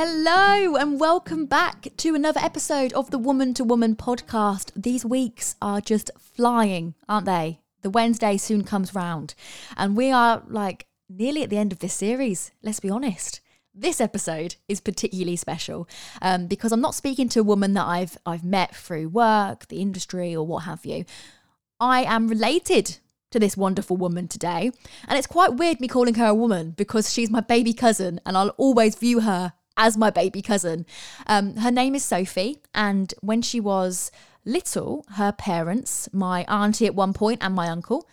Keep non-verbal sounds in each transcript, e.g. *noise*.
Hello, and welcome back to another episode of the Woman to Woman podcast. These weeks are just flying, aren't they? The Wednesday soon comes round, and we are like nearly at the end of this series, let's be honest. This episode is particularly special um, because I'm not speaking to a woman that I've I've met through work, the industry, or what have you. I am related to this wonderful woman today, and it's quite weird me calling her a woman because she's my baby cousin, and I'll always view her as my baby cousin. Um, her name is Sophie, and when she was little, her parents, my auntie at one point and my uncle,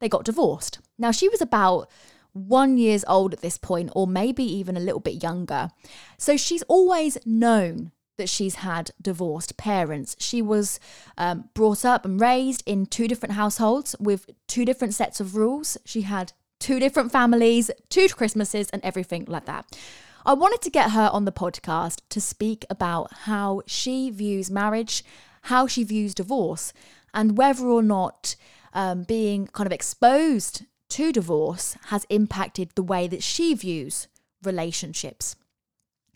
they got divorced. Now she was about one years old at this point, or maybe even a little bit younger. So she's always known that she's had divorced parents. She was um, brought up and raised in two different households with two different sets of rules. She had two different families, two Christmases, and everything like that. I wanted to get her on the podcast to speak about how she views marriage, how she views divorce, and whether or not um, being kind of exposed to divorce has impacted the way that she views relationships.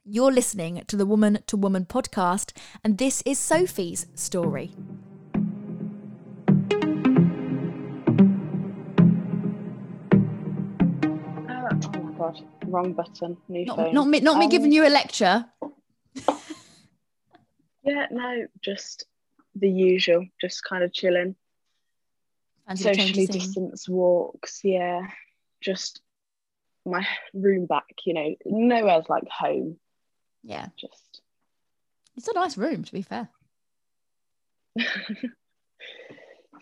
You're listening to the Woman to Woman podcast, and this is Sophie's story. God, wrong button. New Not, phone. not me, not me Um, giving you a lecture. Yeah, no, just the usual, just kind of chilling. Change Socially distance walks, yeah. Just my room back, you know, nowhere's like home. Yeah, Just it's a nice room to be fair. *laughs*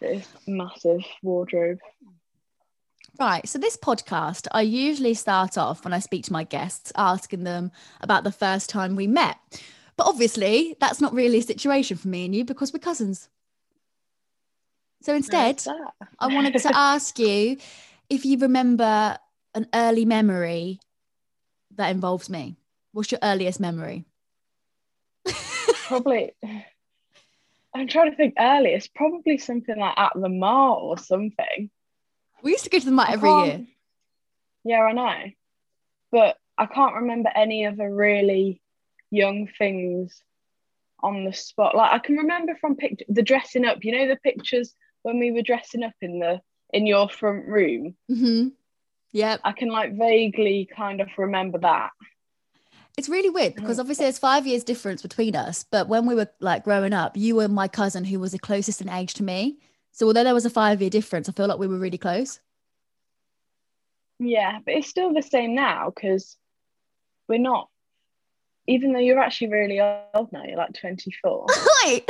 this massive wardrobe. Right. So, this podcast, I usually start off when I speak to my guests asking them about the first time we met. But obviously, that's not really a situation for me and you because we're cousins. So, instead, I wanted to *laughs* ask you if you remember an early memory that involves me. What's your earliest memory? probably. I'm trying to think early. It's probably something like at the mall or something. We used to go to the mart I every year. Yeah, I know. But I can't remember any other really young things on the spot. Like I can remember from pict- the dressing up, you know, the pictures when we were dressing up in the in your front room. hmm Yep. I can like vaguely kind of remember that. It's really weird because Mm. obviously there's five years difference between us. But when we were like growing up, you were my cousin who was the closest in age to me. So although there was a five year difference, I feel like we were really close. Yeah, but it's still the same now because we're not even though you're actually really old now, you're like 24. *laughs* Right.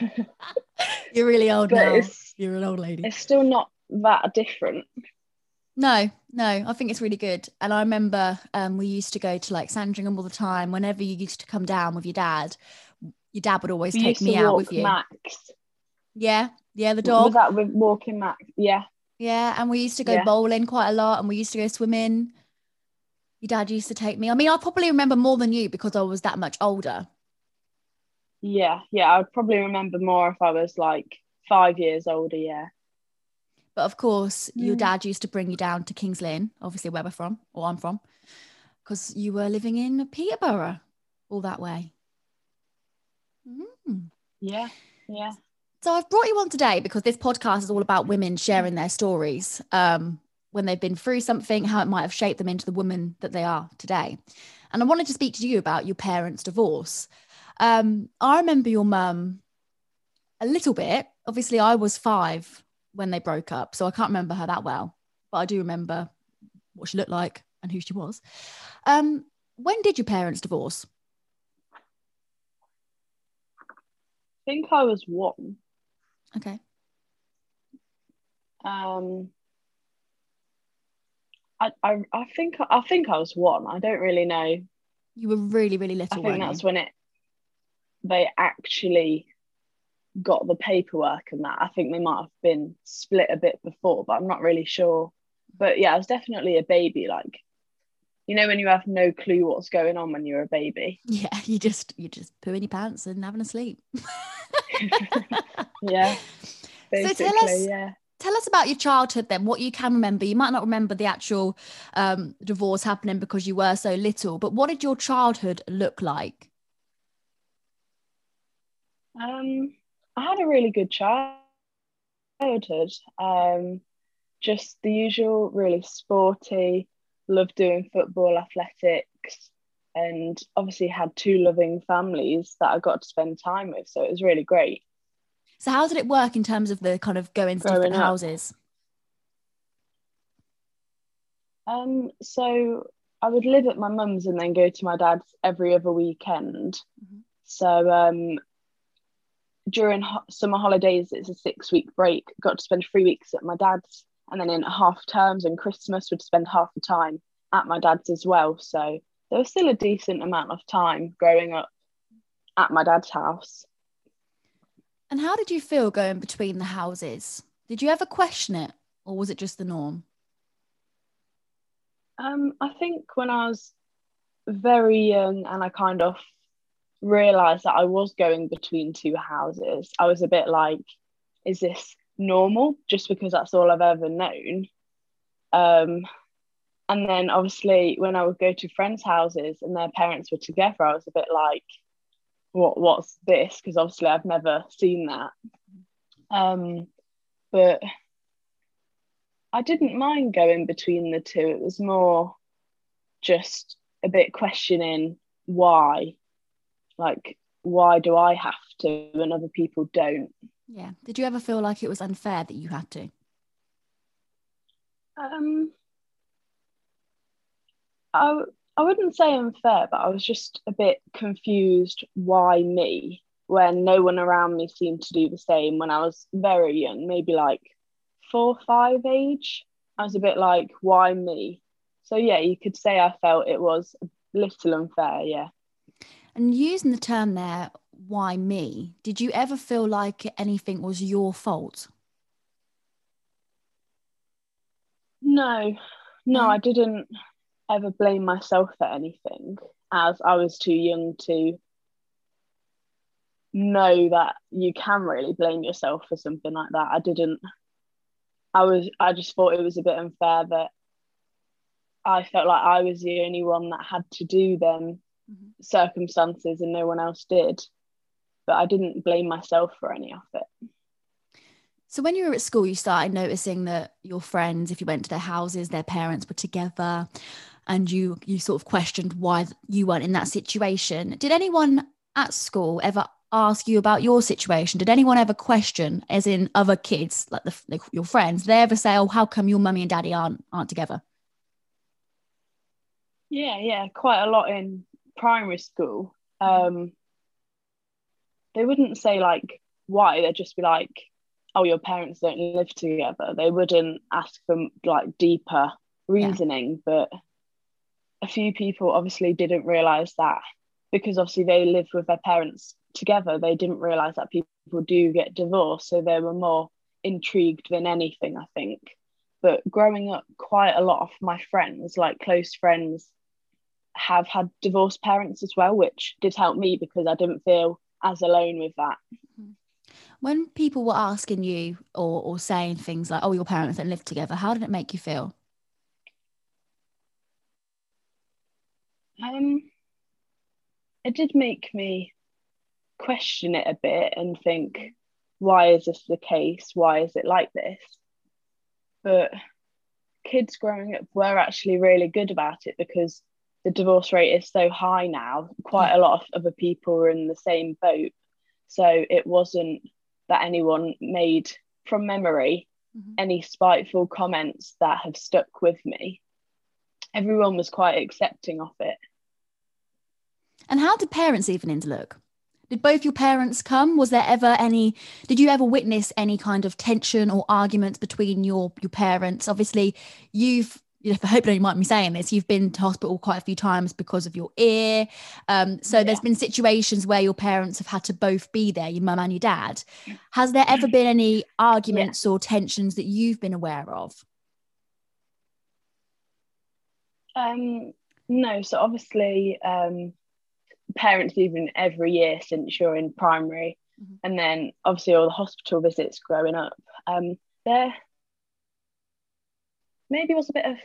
*laughs* You're really old But now. You're an old lady. it's still not that different. No, no, I think it's really good. And I remember um, we used to go to like Sandringham all the time. Whenever you used to come down with your dad, your dad would always We take me out with you. Max. Yeah, yeah, the Was dog. that with walking Max? Yeah. Yeah, and we used to go Yeah. bowling quite a lot, and we used to go swimming. Your dad used to take me. I mean, I probably remember more than you because I was that much older. Yeah, yeah, I'd probably remember more if I was like five years older. Yeah, But of course, your Mm. dad used to bring you down to Kings Lynn, obviously where we're from, or I'm from, because you were living in Peterborough, all that way. Mm. yeah, yeah. So I've brought you on today because this podcast is all about women sharing their stories um, when they've been through something, how it might have shaped them into the woman that they are today. And I wanted to speak to you about your parents' divorce. Um, I remember your mum a little bit. Obviously, I was five when they broke up, so I can't remember her that well, but I do remember what she looked like and who she was. Um, when did your parents divorce? I think I was one. Okay. Um, I, I, I think I think I was one. I don't really know. You were really, really little. I think that's you? when it they actually got the paperwork and that. I think they might have been split a bit before, but I'm not really sure. But yeah, I was definitely a baby. Like, you know, when you have no clue what's going on when you're a baby. *laughs* Yeah, you just you just poo in your pants and having a sleep. *laughs* Yeah, So tell us- yeah. tell us about your childhood then what you can remember you might not remember the actual um, divorce happening because you were so little but what did your childhood look like um, i had a really good childhood um, just the usual really sporty loved doing football athletics and obviously had two loving families that i got to spend time with so it was really great so how did it work in terms of the kind of going to different up. houses? Um, so I would live at my mum's and then go to my dad's every other weekend. Mm-hmm. So um, during ho- summer holidays, it's a six week break. Got to spend three weeks at my dad's, and then in half terms and Christmas, would spend half the time at my dad's as well. So there was still a decent amount of time growing up at my dad's house. And how did you feel going between the houses? Did you ever question it, or was it just the norm? Um, I think when I was very young and I kind of realized that I was going between two houses, I was a bit like, is this normal? Just because that's all I've ever known. Um, and then obviously when I would go to friends' houses and their parents were together, I was a bit like, what what's this because obviously I've never seen that um but I didn't mind going between the two it was more just a bit questioning why like why do I have to and other people don't yeah did you ever feel like it was unfair that you had to um I I wouldn't say unfair, but I was just a bit confused why me when no one around me seemed to do the same when I was very young, maybe like four or five age. I was a bit like, why me? So yeah, you could say I felt it was a little unfair, yeah. And using the term there, why me? Did you ever feel like anything was your fault? No, no, I didn't ever blame myself for anything as I was too young to know that you can really blame yourself for something like that. I didn't I was I just thought it was a bit unfair that I felt like I was the only one that had to do them mm-hmm. circumstances and no one else did. But I didn't blame myself for any of it. So when you were at school, you started noticing that your friends, if you went to their houses, their parents were together and you you sort of questioned why you weren't in that situation. Did anyone at school ever ask you about your situation? Did anyone ever question as in other kids like the, like your friends they ever say oh how come your mummy and daddy aren't aren't together? Yeah yeah quite a lot in primary school. Um they wouldn't say like why. They'd just be like oh your parents don't live together. They wouldn't ask for like deeper reasoning yeah. but a few people obviously didn't realize that because obviously they lived with their parents together. They didn't realize that people do get divorced so they were more intrigued than anything i think. But growing up quite a lot of my friends like close friends have had divorced parents as well which did help me because i didn't feel as alone with that when people were asking you or, or saying things like oh your parents don't live together how did it make you feel Um, it did make me question it a bit and think, why is this the case? Why is it like this? But kids growing up were actually really good about it because the divorce rate is so high now. Quite a lot of other people were in the same boat. So it wasn't that anyone made from memory mm-hmm. any spiteful comments that have stuck with me. Everyone was quite accepting of it. And how did parents' evenings look? Did both your parents come? Was there ever any? Did you ever witness any kind of tension or arguments between your your parents? Obviously, you've I hope you don't mind me saying this. You've been to hospital quite a few times because of your ear. Um, so yeah. there's been situations where your parents have had to both be there, your mum and your dad. Has there ever been any *clears throat* arguments yeah. or tensions that you've been aware of? Um, no. So obviously, um, parents even every year since you're in primary mm-hmm. and then obviously all the hospital visits growing up um, there it was a bit of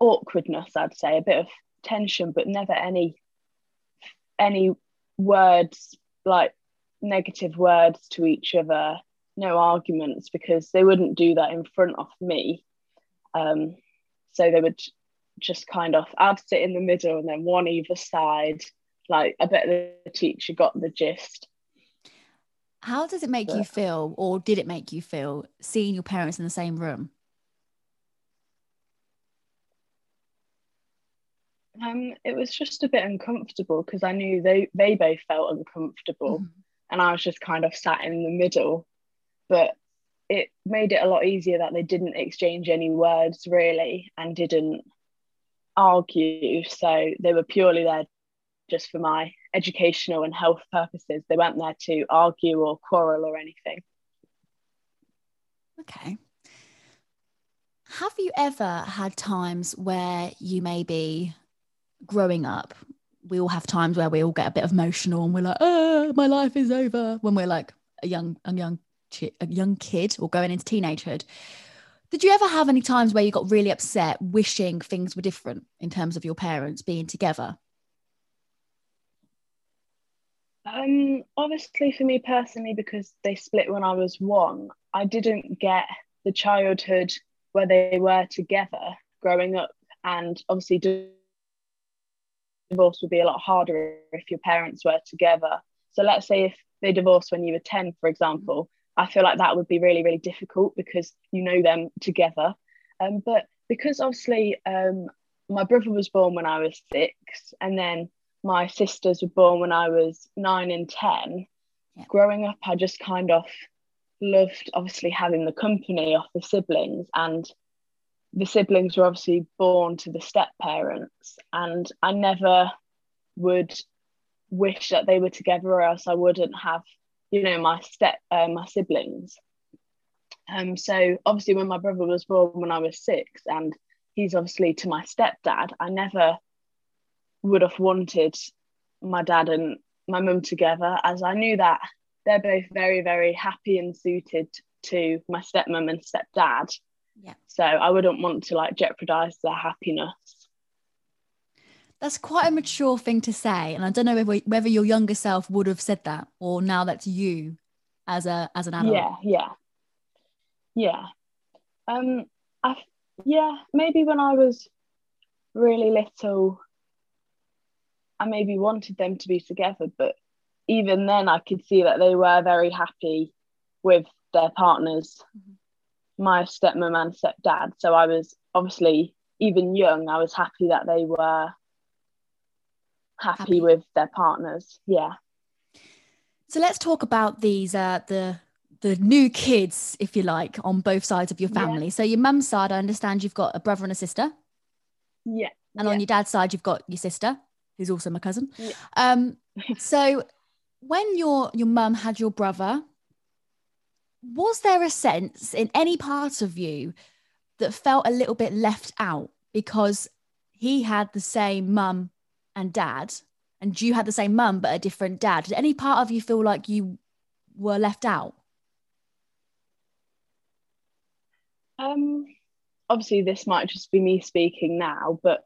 awkwardness, I'd say, a bit of tension, but never any any words like negative words to each other, no arguments because they wouldn't do that in front of me. Um, so they would just kind of I'd sit in the middle and then one either side. Like I bet the teacher got the gist. How does it make but, you feel, or did it make you feel, seeing your parents in the same room? Um, it was just a bit uncomfortable because I knew they they both felt uncomfortable, mm. and I was just kind of sat in the middle. But it made it a lot easier that they didn't exchange any words really and didn't argue. So they were purely there just for my educational and health purposes. They weren't there to argue or quarrel or anything. Okay. Have you ever had times where you maybe growing up, we all have times where we all get a bit emotional and we're like, oh, my life is over when we're like a young, a young, a young kid or going into teenagehood. Did you ever have any times where you got really upset, wishing things were different in terms of your parents being together? Um, obviously, for me personally, because they split when I was one, I didn't get the childhood where they were together growing up, and obviously divorce would be a lot harder if your parents were together. So let's say if they divorced when you were 10, for example, I feel like that would be really, really difficult because you know them together. Um, but because obviously um, my brother was born when I was six, and then my sisters were born when I was nine and 10, yeah. growing up, I just kind of loved obviously having the company of the siblings and the siblings were obviously born to the step parents and i never would wish that they were together or else i wouldn't have you know my step uh, my siblings. Um so obviously when my brother was born when i was six and he's obviously to my stepdad i never would have wanted my dad and my mum together as i knew that they're both very very happy and suited to my stepmom and stepdad yeah. So I wouldn't want to like jeopardize their happiness. That's quite a mature thing to say, and I don't know whether whether your younger self would have said that, or now that's you as a as an adult. Yeah, yeah, yeah. Um, I yeah maybe when I was really little, I maybe wanted them to be together, but even then I could see that they were very happy with their partners. Mm-hmm my stepmom and stepdad. So I was obviously even young, I was happy that they were happy, happy. with their partners. Yeah. So let's talk about these uh the the new kids, if you like, on both sides of your family. Yeah. So your mum's side, I understand you've got a brother and a sister. Yeah. And yeah. on your dad's side, you've got your sister, who's also my cousin. Yeah. Um, *laughs* so when your your mum had your brother, was there a sense in any part of you that felt a little bit left out because he had the same mum and dad and you had the same mum but a different dad? Did any part of you feel like you were left out? Um obviously this might just be me speaking now but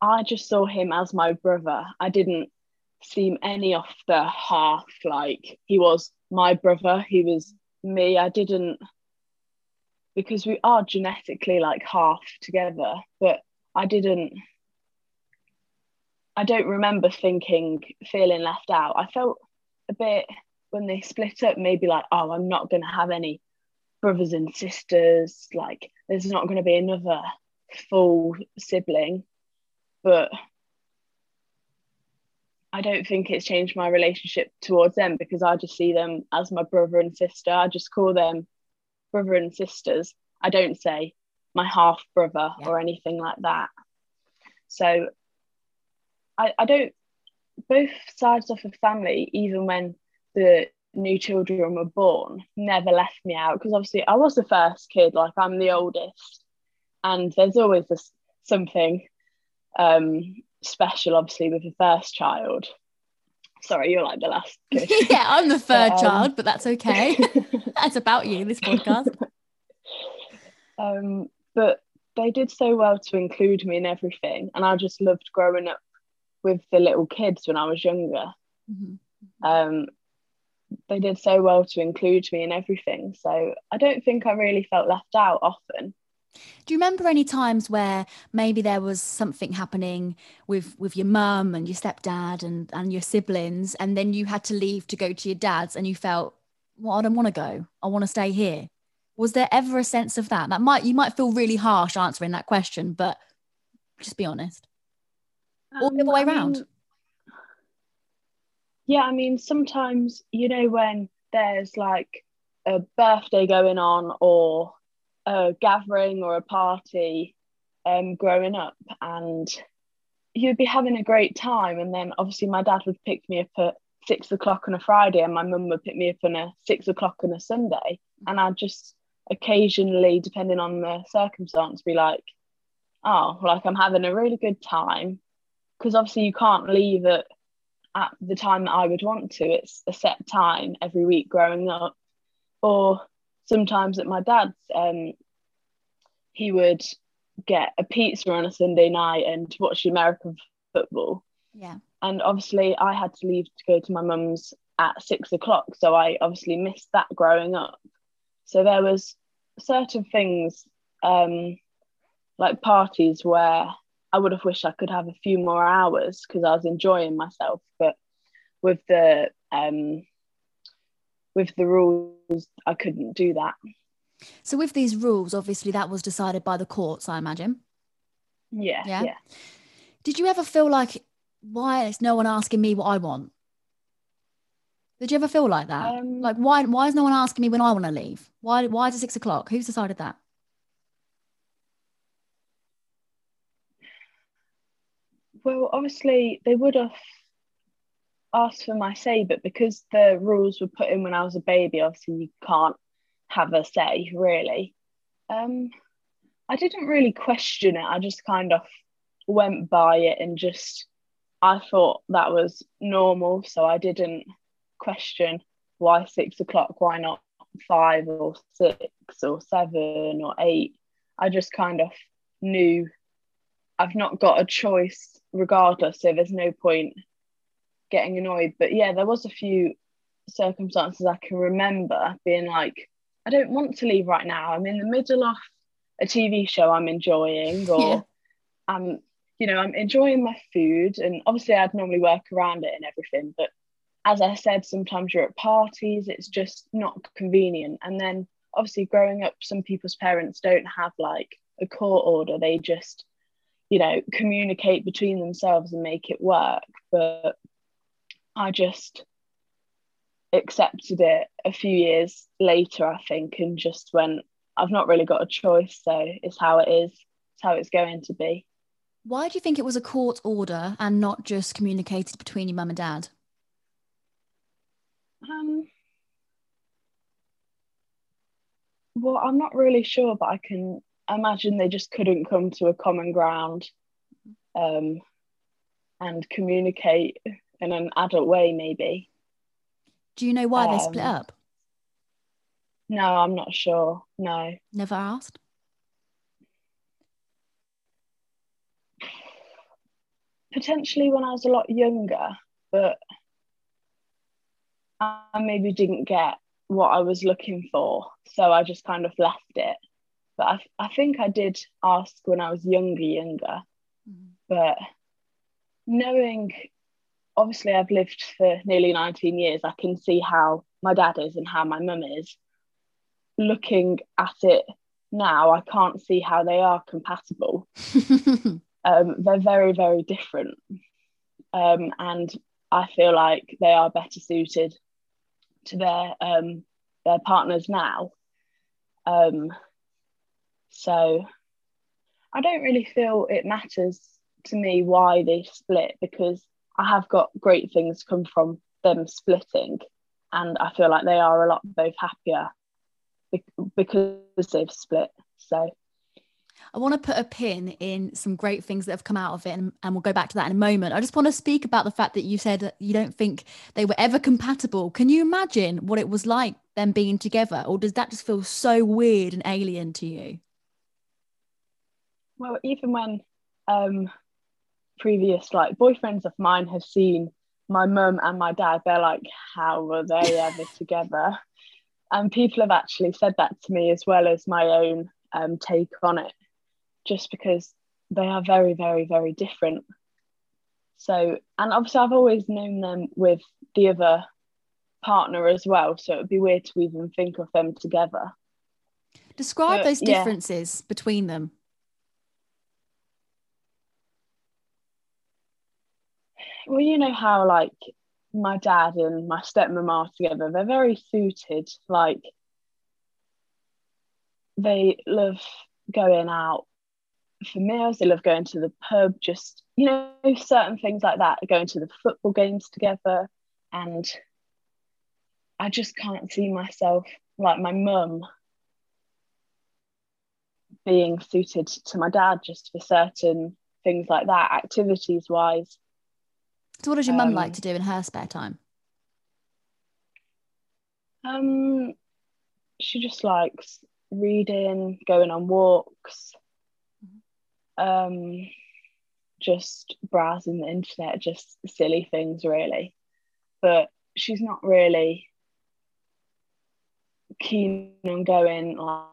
i just saw him as my brother. I didn't seem any of the half like he was my brother. He was me, I didn't because we are genetically like half together, but I didn't I don't remember thinking feeling left out. I felt a bit when they split up, maybe like, oh, I'm not gonna have any brothers and sisters, like there's not gonna be another full sibling. But I don't think it's changed my relationship towards them because I just see them as my brother and sister. I just call them brother and sisters. I don't say my half brother yeah. or anything like that. So I, I don't, both sides of the family, even when the new children were born, never left me out because obviously I was the first kid, like I'm the oldest, and there's always this something um, special, obviously, with the first child. Sorry, you're like the last. *laughs* yeah, I'm the third um, child, but that's okay. *laughs* *laughs* that's about you, this podcast. Um, but they did so well to include me in everything, and I just loved growing up with the little kids when I was younger. Mm-hmm. Um, they did so well to include me in everything, so I don't think I really felt left out often. Do you remember any times where maybe there was something happening with with your mum and your stepdad and and your siblings, and then you had to leave to go to your dad's, and you felt, well, I don't want to go. I want to stay here. Was there ever a sense of that? That might you might feel really harsh answering that question, but just be honest. Um, or the other way I around. Mean, yeah, I mean, sometimes you know when there's like a birthday going on or a gathering or a party um, growing up, and you'd be having a great time. And then obviously, my dad would pick me up at six o'clock on a Friday, and my mum would pick me up on a six o'clock on a Sunday. And I'd just occasionally, depending on the circumstance, be like, oh, like I'm having a really good time. Because obviously, you can't leave it at the time that I would want to. It's a set time every week growing up. Or sometimes at my dad's, um, he would get a pizza on a Sunday night and watch the American football. Yeah. And obviously, I had to leave to go to my mum's at six o'clock, so I obviously missed that growing up. So there was certain things, um, like parties, where I would have wished I could have a few more hours because I was enjoying myself, but with the um, with the rules, I couldn't do that. So with these rules, obviously that was decided by the courts, I imagine. Yeah. Yeah. yeah. Did you ever feel like why is no one asking me what I want? Did you ever feel like that? Um, like why why is no one asking me when I want to leave? Why why is it six o'clock? Who's decided that? Well, obviously they would have asked for my say, but because the rules were put in when I was a baby, obviously you can't have a say really. Um, I didn't really question it. I just kind of went by it and just I thought that was normal, so I didn't question why six o'clock, why not five or six or seven or eight. I just kind of knew I've not got a choice regardless, so there's no point getting annoyed. But yeah, there was a few circumstances I can remember being like, I don't want to leave right now. I'm in the middle of a TV show I'm enjoying, *laughs* or yeah. I'm, you know, I'm enjoying my food. And obviously, I'd normally work around it and everything. But as I said, sometimes you're at parties, it's just not convenient. And then obviously, growing up, some people's parents don't have like a court order, they just, you know, communicate between themselves and make it work. But I just accepted it a few years later, I think, and just went, I've not really got a choice, so it's how it is, it's how it's going to be. Why do you think it was a court order and not just communicated between your mum and dad? Um, well, I'm not really sure, but I can imagine they just couldn't come to a common ground um, and communicate in an adult way, maybe. Do you know why um, they split um, up? No, I'm not sure. No. Never asked? Potentially when I was a lot younger, but I maybe didn't get what I was looking for. So I just kind of left it. But I, I think I did ask when I was younger, younger. Mm. But knowing obviously I've lived for nearly 19 years, I can see how my dad is and how my mum is. Looking at it now, I can't see how they are compatible. *laughs* um, they're very, very different. Um, and I feel like they are better suited to their um, their partners now. Um, so I don't really feel it matters to me why they split because I have got great things come from them splitting, and I feel like they are a lot both happier because they've split. So I want to put a pin in some great things that have come out of it, and, and, we'll go back to that in a moment. I just want to speak about the fact that you said that you don't think they were ever compatible. Can you imagine what it was like them being together, or does that just feel so weird and alien to you? well, even when um, previous like boyfriends of mine have seen my mum and my dad, they're like, how were they ever *laughs* together? And people have actually said that to me as well as my own um, take on it, just because they are very, very, very different. So, and obviously, I've always known them with the other partner as well. So it would be weird to even think of them together. Describe but, those differences yeah. between them. Well, you know how like my dad and my stepmom are together. They're very suited. Like they love going out for meals. They love going to the pub. Just you know certain things like that. Going to the football games together, and I just can't see myself like my mum being suited to my dad just for certain things like that, activities wise. So, what does your um, mum like to do in her spare time? Um, she just likes reading, going on walks, um, just browsing the internet, just silly things, really. But she's not really keen on going like,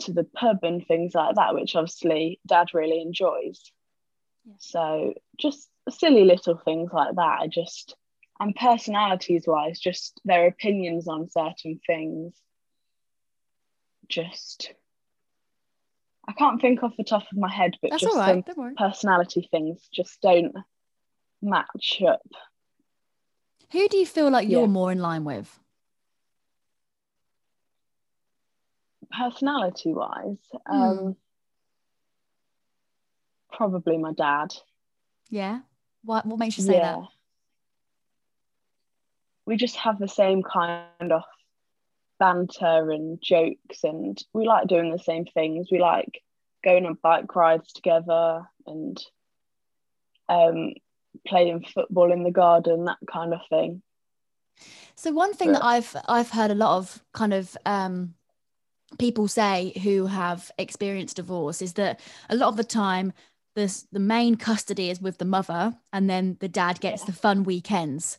to the pub and things like that, which obviously dad really enjoys. Yeah. So just silly little things like that. I just and personalities wise, just their opinions on certain things. Just I can't think off the top of my head, but That's just right. some personality things just don't match up. Who do you feel like you're more in line with? personality wise, mm. um, probably my dad. Yeah. What What makes you say yeah. that? We just have the same kind of banter and jokes, and we like doing the same things. We like going on bike rides together and um, playing football in the garden, that kind of thing. So one thing but, that I've I've heard a lot of kind of um, people say who have experienced divorce is that a lot of the time the, the main custody is with the mother and then the dad gets the fun weekends.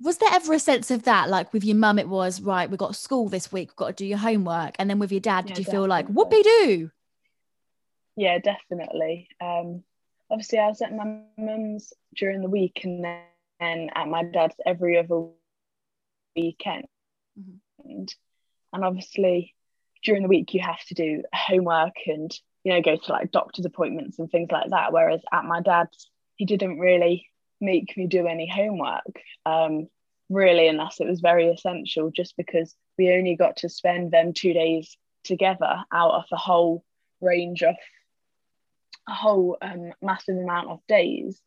Was there ever a sense of that? Like with your mum it was right we've got school this week we've got to do your homework and then with your dad did you definitely. feel like whoopee do yeah definitely. Um obviously i was at my mum's during the week and then at my dad's every other weekend. Mm-hmm. and, and obviously during the week you have to do homework and you know go to like doctor's appointments and things like that. Whereas at my dad's he didn't really make me do any homework um, really unless it was very essential just because we only got to spend them two days together out of a whole range of a whole um, massive amount of days.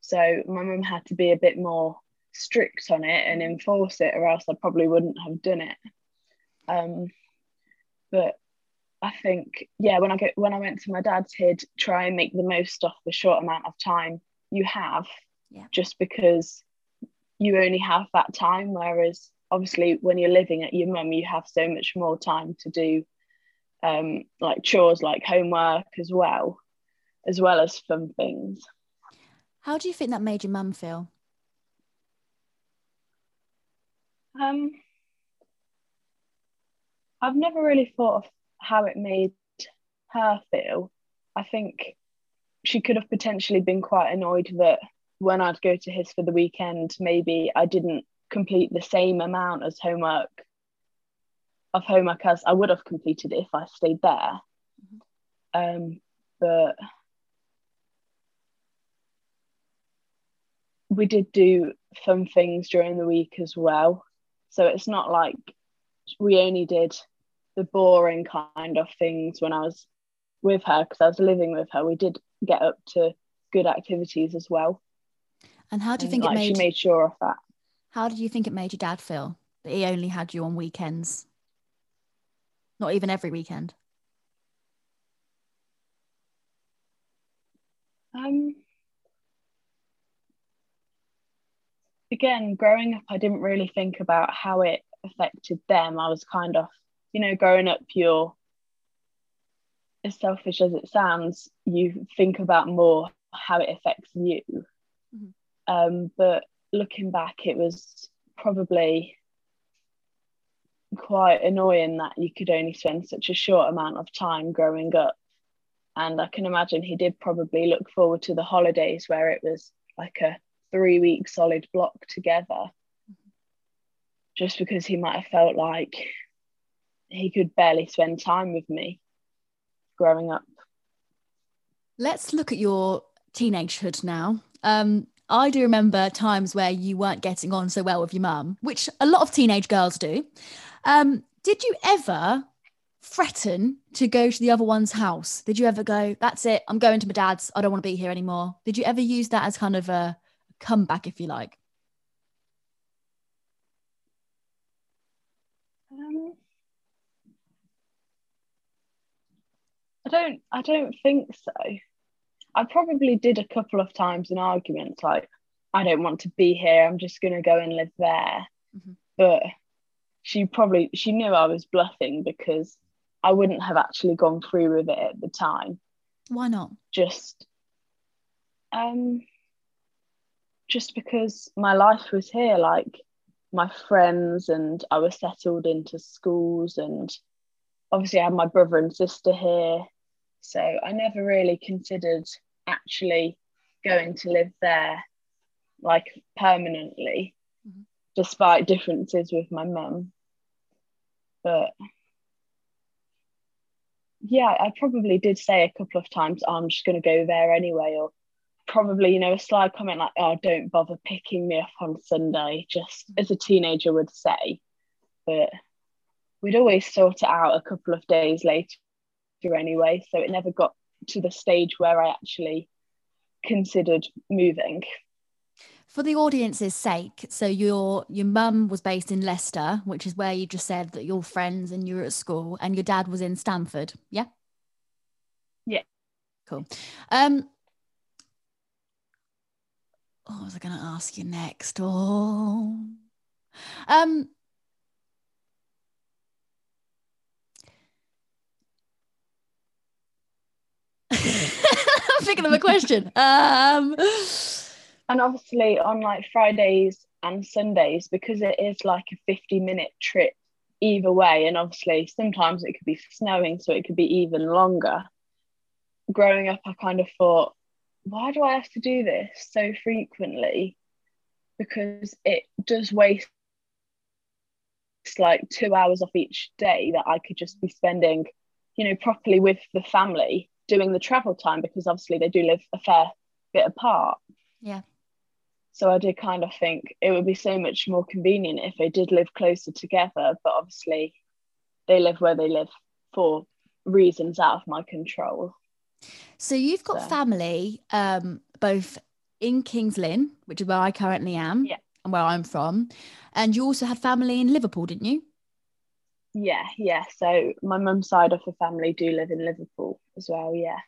So my mum had to be a bit more strict on it and enforce it or else I probably wouldn't have done it. Um, but I think yeah, when I get when I went to my dad's, he'd try and make the most of the short amount of time you have, yeah. just because you only have that time. Whereas obviously when you're living at your mum, you have so much more time to do um, like chores like homework as well, as well as fun things. How do you think that made your mum feel? Um, I've never really thought of how it made her feel. I think she could have potentially been quite annoyed that when I'd go to his for the weekend, maybe I didn't complete the same amount as homework of homework as I would have completed if I stayed there. Um, but we did do fun things during the week as well. So it's not like we only did the boring kind of things when I was with her because I was living with her. We did get up to good activities as well. And how do you and, think like, it made? She made sure of that. How did you think it made your dad feel that he only had you on weekends? Not even every weekend. Um. Again, growing up, I didn't really think about how it affected them. I was kind of you know, growing up, you're as selfish as it sounds, you think about more how it affects you. Mm-hmm. Um, but looking back, it was probably quite annoying that you could only spend such a short amount of time growing up. And I can imagine he did probably look forward to the holidays where it was like a three week solid block together, just because he might have felt like he could barely spend time with me growing up. Let's look at your teenagehood now. Um, I do remember times where you weren't getting on so well with your mum, which a lot of teenage girls do. Um, did you ever threaten to go to the other one's house? Did you ever go, that's it, I'm going to my dad's, I don't want to be here anymore? Did you ever use that as kind of a comeback, if you like? Um, I don't I don't think so. I probably did a couple of times in arguments like I don't want to be here, I'm just gonna go and live there. Mm-hmm. But she probably she knew I was bluffing because I wouldn't have actually gone through with it at the time. Why not? Just um just because my life was here, like my friends and I was settled into schools and obviously I had my brother and sister here. So I never really considered actually going to live there like permanently, mm-hmm. despite differences with my mum. But yeah, I probably did say a couple of times, oh, I'm just going to go there anyway, or probably, you know, a sly comment like, oh, don't bother picking me up on Sunday, just as a teenager would say. But we'd always sort it out a couple of days later anyway. So it never got to the stage where I actually considered moving. For the audience's sake, so your your mum was based in Leicester, which is where you just said that your friends and you were at school, and your dad was in Stamford. Yeah. Yeah. Cool. Um, what was I going to ask you next? Oh, um, Thinking of a question. Um, and obviously on like Fridays and Sundays, because it is like a 50 minute trip either way, and obviously sometimes it could be snowing, so it could be even longer. Growing up, I kind of thought, why do I have to do this so frequently? Because it does waste like two hours off each day that I could just be spending, you know, properly with the family doing the travel time because obviously they do live a fair bit apart. Yeah. So I did kind of think it would be so much more convenient if they did live closer together, but obviously they live where they live for reasons out of my control. So you've got so. family um, both in Kings Lynn, which is where I currently am, yeah. and where I'm from, and you also had family in Liverpool, didn't you? Yeah, yeah. So my mum's side of the family do live in Liverpool as well. Yeah.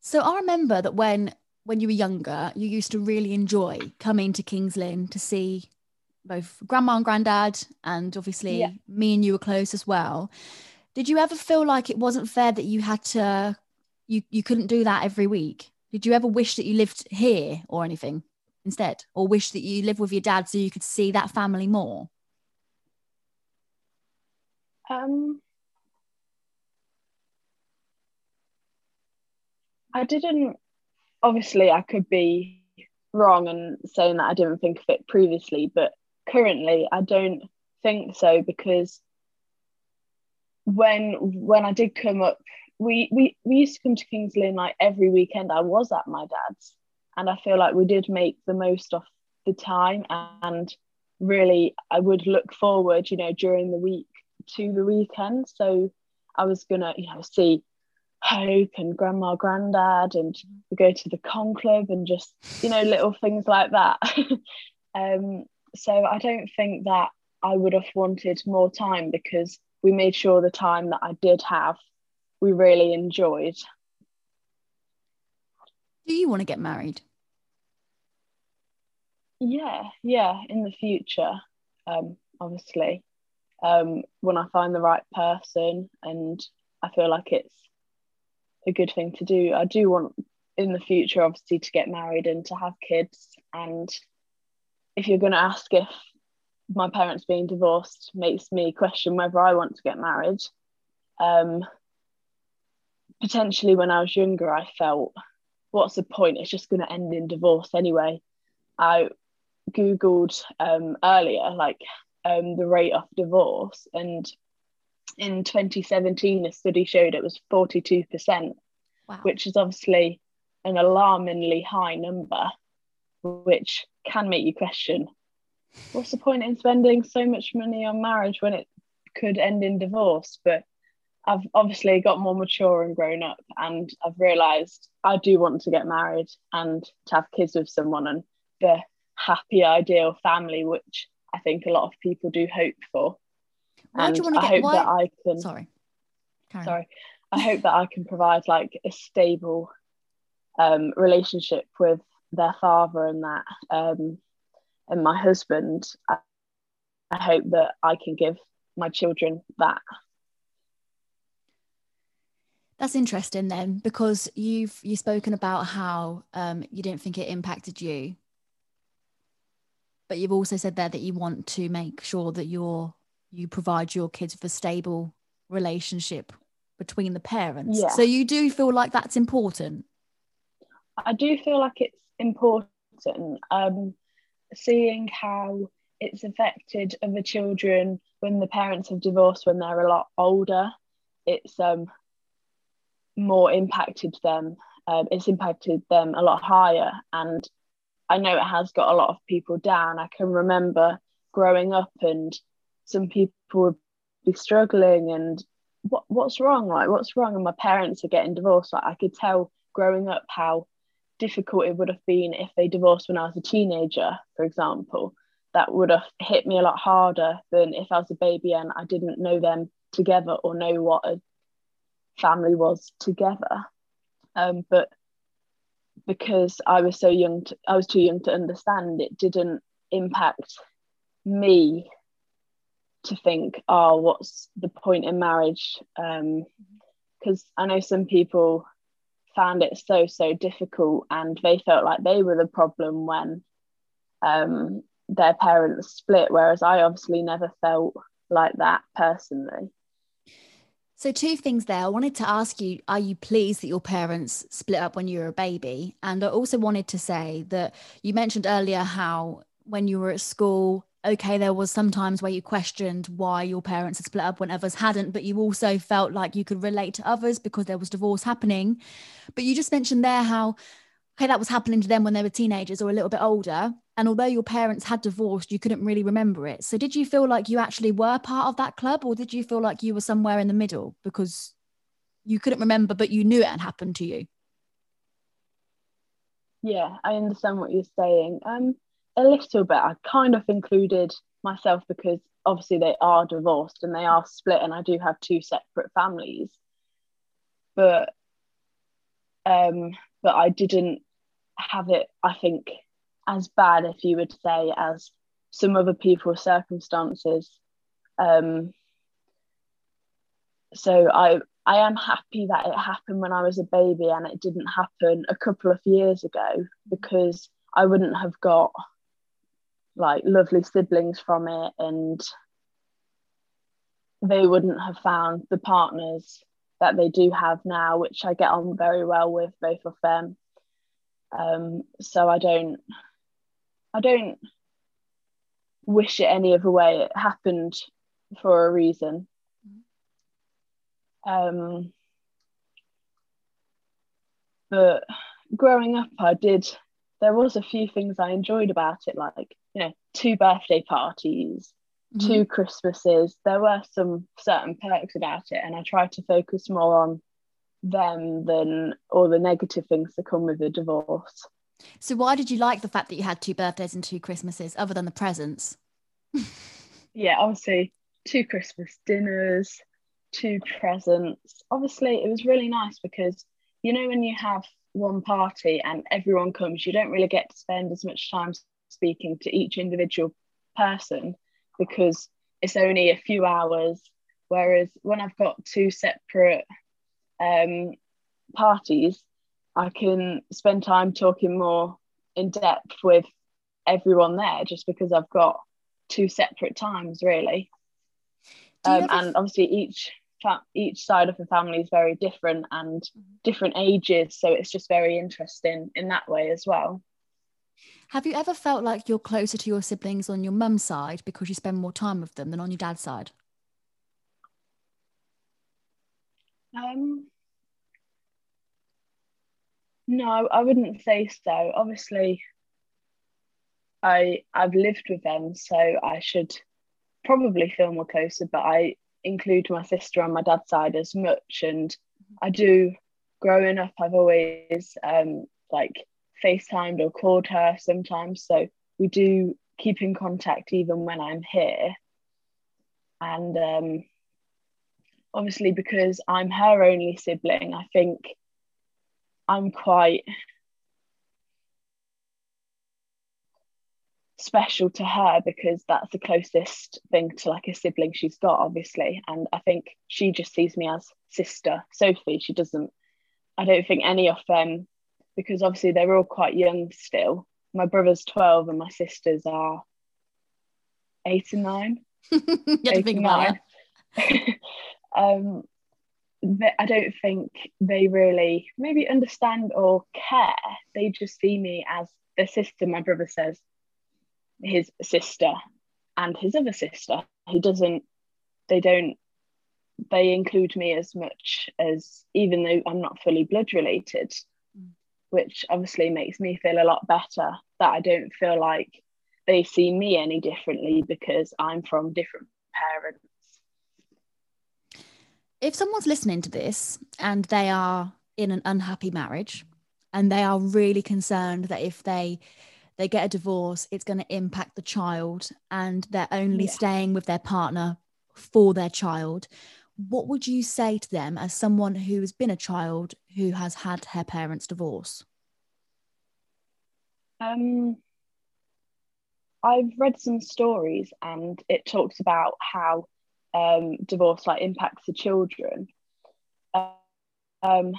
So I remember that when when you were younger, you used to really enjoy coming to Kings Lynn to see both grandma and granddad, and obviously yeah. me and you were close as well. Did you ever feel like it wasn't fair that you had to you you couldn't do that every week? Did you ever wish that you lived here or anything instead, or wish that you lived with your dad so you could see that family more? Um, I didn't. Obviously, I could be wrong and saying that I didn't think of it previously, but currently, I don't think so because when when I did come up we we we used to come to Kings Lynn like every weekend. I was at my dad's, and I feel like we did make the most of the time. And really, I would look forward, you know, during the week to the weekend. So I was gonna, you know, see Hope and Grandma, Granddad, and go to the con club and just, you know, little things like that. *laughs* um, so I don't think that I would have wanted more time because we made sure the time that I did have we really enjoyed. Do you want to get married? Yeah, yeah, in the future, um, obviously. Um, when I find the right person and I feel like it's a good thing to do. I do want in the future, obviously, to get married and to have kids. And if you're going to ask if my parents being divorced makes me question whether I want to get married, um, potentially when I was younger, I felt, what's the point? It's just going to end in divorce anyway. I googled um, earlier, like um, the rate of divorce, and in 2017, a study showed it was 42%, wow. which is obviously an alarmingly high number, which can make you question what's the point in spending so much money on marriage when it could end in divorce? But I've obviously got more mature and grown up, and I've realised I do want to get married and to have kids with someone and the happy ideal family, which I think a lot of people do hope for. Why and do you want to I get, hope why? that I can. Sorry. Carry sorry. I hope that I can provide like a stable um, relationship with their father and that um, and my husband. I, I hope that I can give my children that that's interesting then, because you've you've spoken about how um, you didn't think it impacted you, but you've also said there that you want to make sure that you're you provide your kids with a stable relationship between the parents. Yeah. So you do feel like that's important. I do feel like it's important. Um, seeing how it's affected other children when the parents have divorced when they're a lot older. It's um more impacted them. Um, it's impacted them a lot higher, and I know it has got a lot of people down. I can remember growing up, and some people would be struggling, and what what's wrong? Like what's wrong? And my parents are getting divorced. Like I could tell growing up how difficult it would have been if they divorced when I was a teenager, for example. That would have hit me a lot harder than if I was a baby and I didn't know them together or know what a family was together. Um, but because I was so young, to, I was too young to understand, it didn't impact me to think, oh, what's the point in marriage? Because um, I know some people found it so, so difficult and they felt like they were the problem when um, their parents split, whereas I obviously never felt like that personally. So, two things there. I wanted to ask you Are you pleased that your parents split up when you were a baby? And I also wanted to say that you mentioned earlier how when you were at school, okay, there was some times where you questioned why your parents had split up when others hadn't, but you also felt like you could relate to others because there was divorce happening. But you just mentioned there how okay, that was happening to them when they were teenagers or a little bit older. And although your parents had divorced, you couldn't really remember it. So did you feel like you actually were part of that club or did you feel like you were somewhere in the middle because you couldn't remember, but you knew it had happened to you? Yeah, I understand what you're saying. Um, a little bit. I kind of included myself because obviously they are divorced and they are split, and I do have two separate families. But um, but I didn't have it, I think, as bad, if you would say, as some other people's circumstances. Um, so I I am happy that it happened when I was a baby and it didn't happen a couple of years ago because I wouldn't have got like lovely siblings from it and they wouldn't have found the partners that they do have now, which I get on very well with both of them. Um, so I don't, I don't wish it any other way. It happened for a reason. Um, but growing up, I did. There was a few things I enjoyed about it, like you know, two birthday parties, mm-hmm. two Christmases. There were some certain perks about it, and I tried to focus more on them than all the negative things that come with a divorce. So, why did you like the fact that you had two birthdays and two Christmases, other than the presents? *laughs* yeah, obviously, two Christmas dinners, two presents. Obviously, it was really nice because you know, when you have one party and everyone comes, you don't really get to spend as much time speaking to each individual person because it's only a few hours. Whereas when I've got two separate um, parties, I can spend time talking more in depth with everyone there just because I've got two separate times really. Um, ever... And obviously each each side of the family is very different and mm-hmm. different ages, so it's just very interesting in that way as well. Have you ever felt like you're closer to your siblings on your mum's side because you spend more time with them than on your dad's side? Um, no, I wouldn't say so. Obviously, I I've lived with them, so I should probably feel more closer. But I include my sister on my dad's side as much, and I do. Growing up, I've always um, like FaceTimed or called her sometimes, so we do keep in contact even when I'm here. And um, obviously, because I'm her only sibling, I think I'm quite special to her because that's the closest thing to like a sibling she's got obviously. And i think she just sees me as sister sophie. She doesn't i don't think any of them because obviously they're all quite young still. My brother's 12 and my sisters are 8 and 9 *laughs* you have to think about it *laughs* um I don't think they really maybe understand or care. They just see me as the sister. My brother says his sister and his other sister. He doesn't. They don't. They include me as much as even though I'm not fully blood related, mm. which obviously makes me feel a lot better that I don't feel like they see me any differently because I'm from different parents if someone's listening to this and they are in an unhappy marriage and they are really concerned that if they they get a divorce it's going to impact the child and they're only yeah. staying with their partner for their child what would you say to them as someone who has been a child who has had her parents divorce um i've read some stories and it talks about how um, divorce like impacts the children. Um,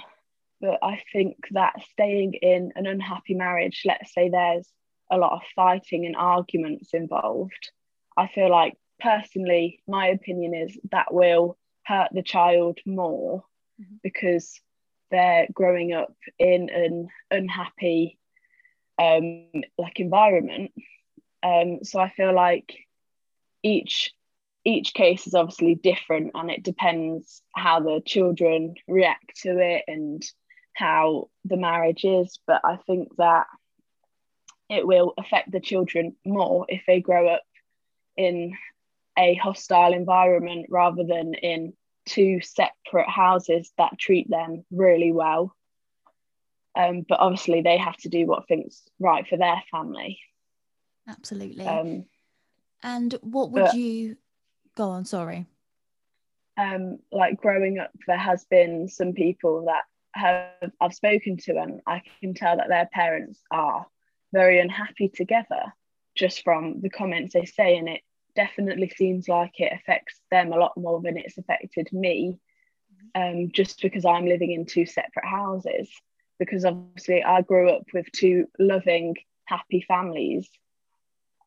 but I think that staying in an unhappy marriage, let's say there's a lot of fighting and arguments involved, I feel like personally, my opinion is that will hurt the child more mm-hmm. because they're growing up in an unhappy um, like environment. Um, so I feel like each each case is obviously different and it depends how the children react to it and how the marriage is. But i think that it will affect the children more if they grow up in a hostile environment rather than in two separate houses that treat them really well. Um, but obviously they have to do what thinks right for their family. Absolutely. Um, and what would but, you Go on, sorry. Um, like growing up, there has been some people that have I've spoken to, and I can tell that their parents are very unhappy together just from the comments they say, and it definitely seems like it affects them a lot more than it's affected me. Um, just because I'm living in two separate houses, because obviously I grew up with two loving, happy families.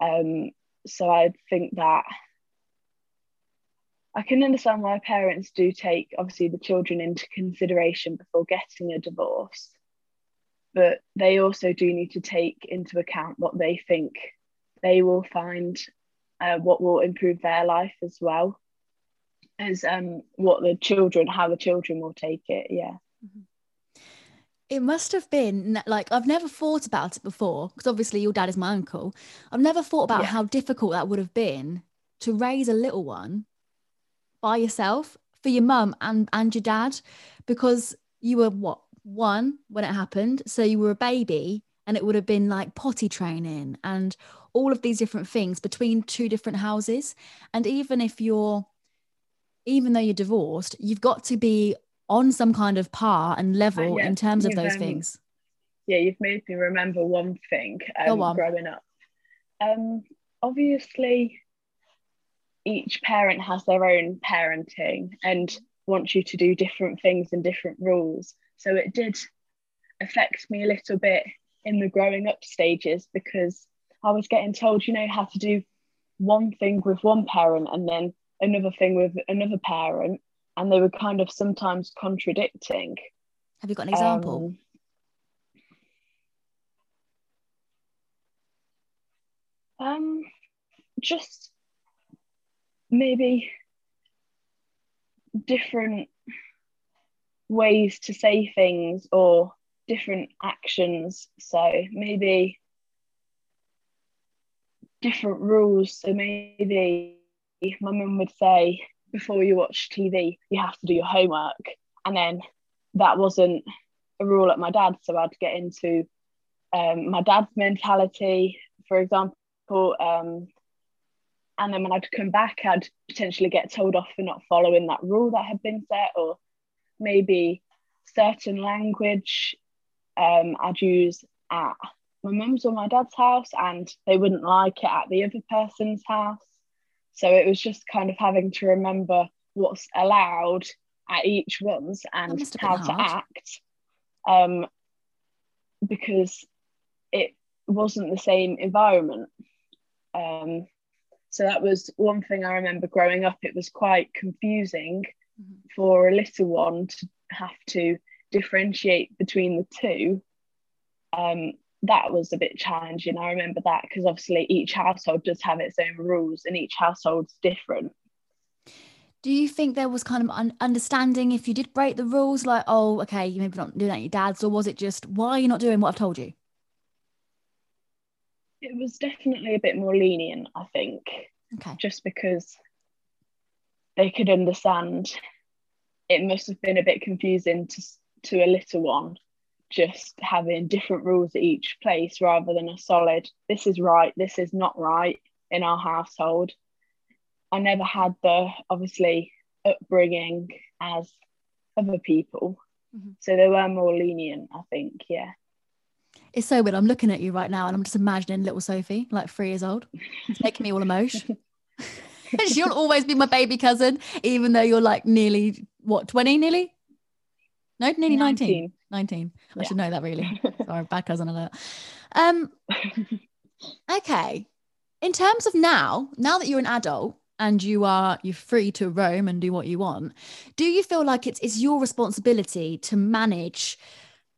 Um, so I think that I can understand why parents do take obviously the children into consideration before getting a divorce, but they also do need to take into account what they think they will find, uh, what will improve their life as well as um, what the children, how the children will take it. Yeah. Mm-hmm. It must have been like I've never thought about it before because obviously your dad is my uncle. I've never thought about yeah. how difficult that would have been to raise a little one by yourself for your mum and and your dad because you were what one when it happened so you were a baby and it would have been like potty training and all of these different things between two different houses. And even if you're even though you're divorced you've got to be on some kind of par and level uh, yeah, in terms of those um, things. Yeah you've made me remember one thing um, on. growing up. Um obviously each parent has their own parenting and wants you to do different things and different rules. So it did affect me a little bit in the growing up stages because I was getting told, you know, how to do one thing with one parent and then another thing with another parent, and they were kind of sometimes contradicting. Have you got an example? Um, um just maybe different ways to say things or different actions. So maybe different rules. So maybe my mum would say, before you watch TV, you have to do your homework. And then that wasn't a rule at my dad's. So I'd get into um, my dad's mentality, for example. Um, and then when I'd come back, I'd potentially get told off for not following that rule that had been set, or maybe certain language um, I'd use at my mum's or my dad's house, and they wouldn't like it at the other person's house. So it was just kind of having to remember what's allowed at each one's and how to act. Um, because it wasn't the same environment. Um, so that was one thing I remember growing up. It was quite confusing mm-hmm. for a little one to have to differentiate between the two. Um, that was a bit challenging. I remember that because obviously each household does have its own rules and each household's different. Do you think there was kind of un- understanding if you did break the rules, like, oh, okay, you maybe not doing that at your dad's, or was it just, why are you not doing what I've told you? It was definitely a bit more lenient, I think. Okay. Just because they could understand it must have been a bit confusing to to a little one just having different rules at each place rather than a solid this is right this is not right in our household i never had the obviously upbringing as other people mm-hmm. so they were more lenient i think yeah it's so weird i'm looking at you right now and i'm just imagining little sophie like three years old it's making me all emotional. *laughs* *laughs* she'll always be my baby cousin even though you're like nearly what 20 nearly no, nearly 19. 19. 19. I should know that really. *laughs* Sorry, bad cousin alert. Um, okay. In terms of now, now that you're an adult and you are you're free to roam and do what you want, do you feel like it's it's your responsibility to manage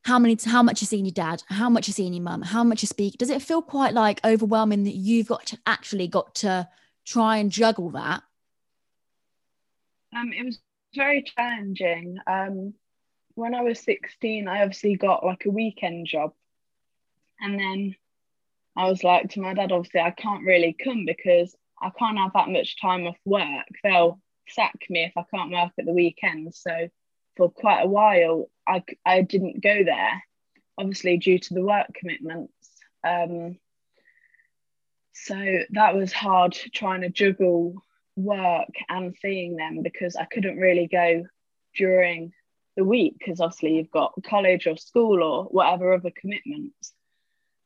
how many how much you're seeing your dad, how much you're seeing your mum, how much you speak? Does it feel quite like overwhelming that you've got to actually got to try and juggle that? Um, it was very challenging. Um, when I was 16, I obviously got like a weekend job. And then I was like to my dad, obviously, I can't really come because I can't have that much time off work. They'll sack me if I can't work at the weekend. So for quite a while, I, I didn't go there, obviously, due to the work commitments. Um, so that was hard trying to juggle work and seeing them because I couldn't really go during the week because obviously you've got college or school or whatever other commitments.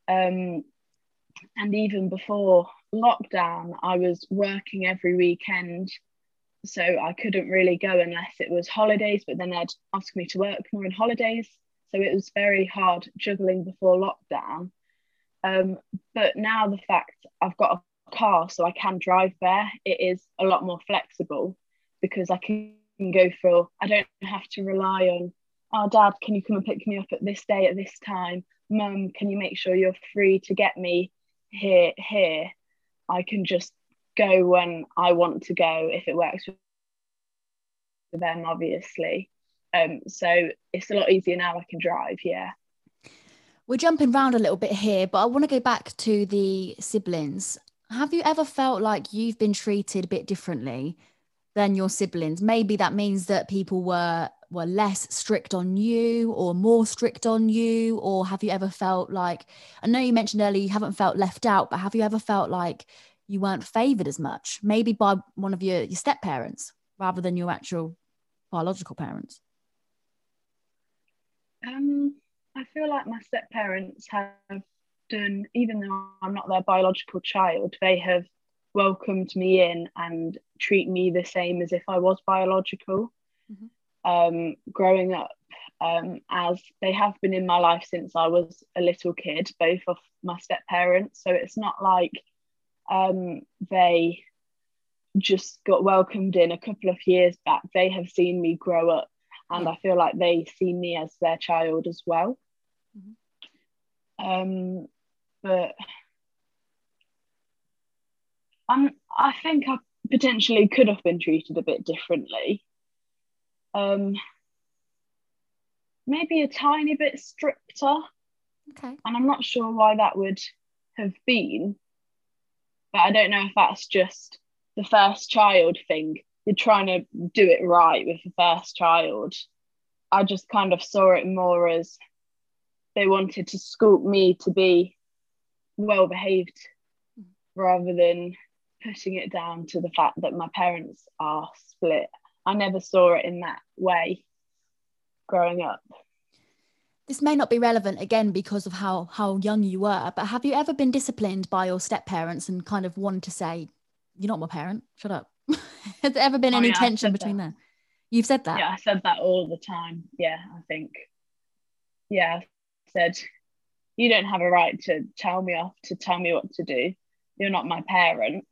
Um, and even before lockdown, I was working every weekend. So I couldn't really go unless it was holidays, but then they'd ask me to work more in holidays. So it was very hard juggling before lockdown. Um, but now the fact I've got a car so I can drive there, it is a lot more flexible because I can can go for. I don't have to rely on, oh, dad, can you come and pick me up at this day at this time? Mum, can you make sure you're free to get me here? Here, I can just go when I want to go if it works for them, obviously. Um, so it's a lot easier now. I can drive. Yeah. We're jumping around a little bit here, but I want to go back to the siblings. Have you ever felt like you've been treated a bit differently than your siblings. Maybe that means that people were were less strict on you or more strict on you or have you ever felt like I know you mentioned earlier you haven't felt left out but have you ever felt like you weren't favored as much maybe by one of your your step parents rather than your actual biological parents um I feel like my step parents have done even though I'm not their biological child they have welcomed me in and treat me the same as if I was biological. Mm-hmm. Um, growing up, um, as they have been in my life since I was a little kid, both of my step parents. So it's not like um, they just got welcomed in a couple of years back. They have seen me grow up, and I feel like they see me as their child as well. Mm-hmm. Um, but I'm, I think I potentially could have been treated a bit differently. Um, maybe a tiny bit stricter. Okay. And I'm not sure why that would have been. But I don't know if that's just the first child thing. You're trying to do it right with the first child. I just kind of saw it more as they wanted to school me to be well behaved rather than putting it down to the fact that my parents are split. I never saw it in that way growing up. This may not be relevant again because of how how young you were, but have you ever been disciplined by your step parents and kind of wanted to say, "You're not my parent. Shut up." *laughs* Has there ever been oh, any yeah, tension between that. You've said that. Yeah, I said that all the time. Yeah, I think. Yeah, I said, "You don't have a right to tell me off to tell me what to do. You're not my parent."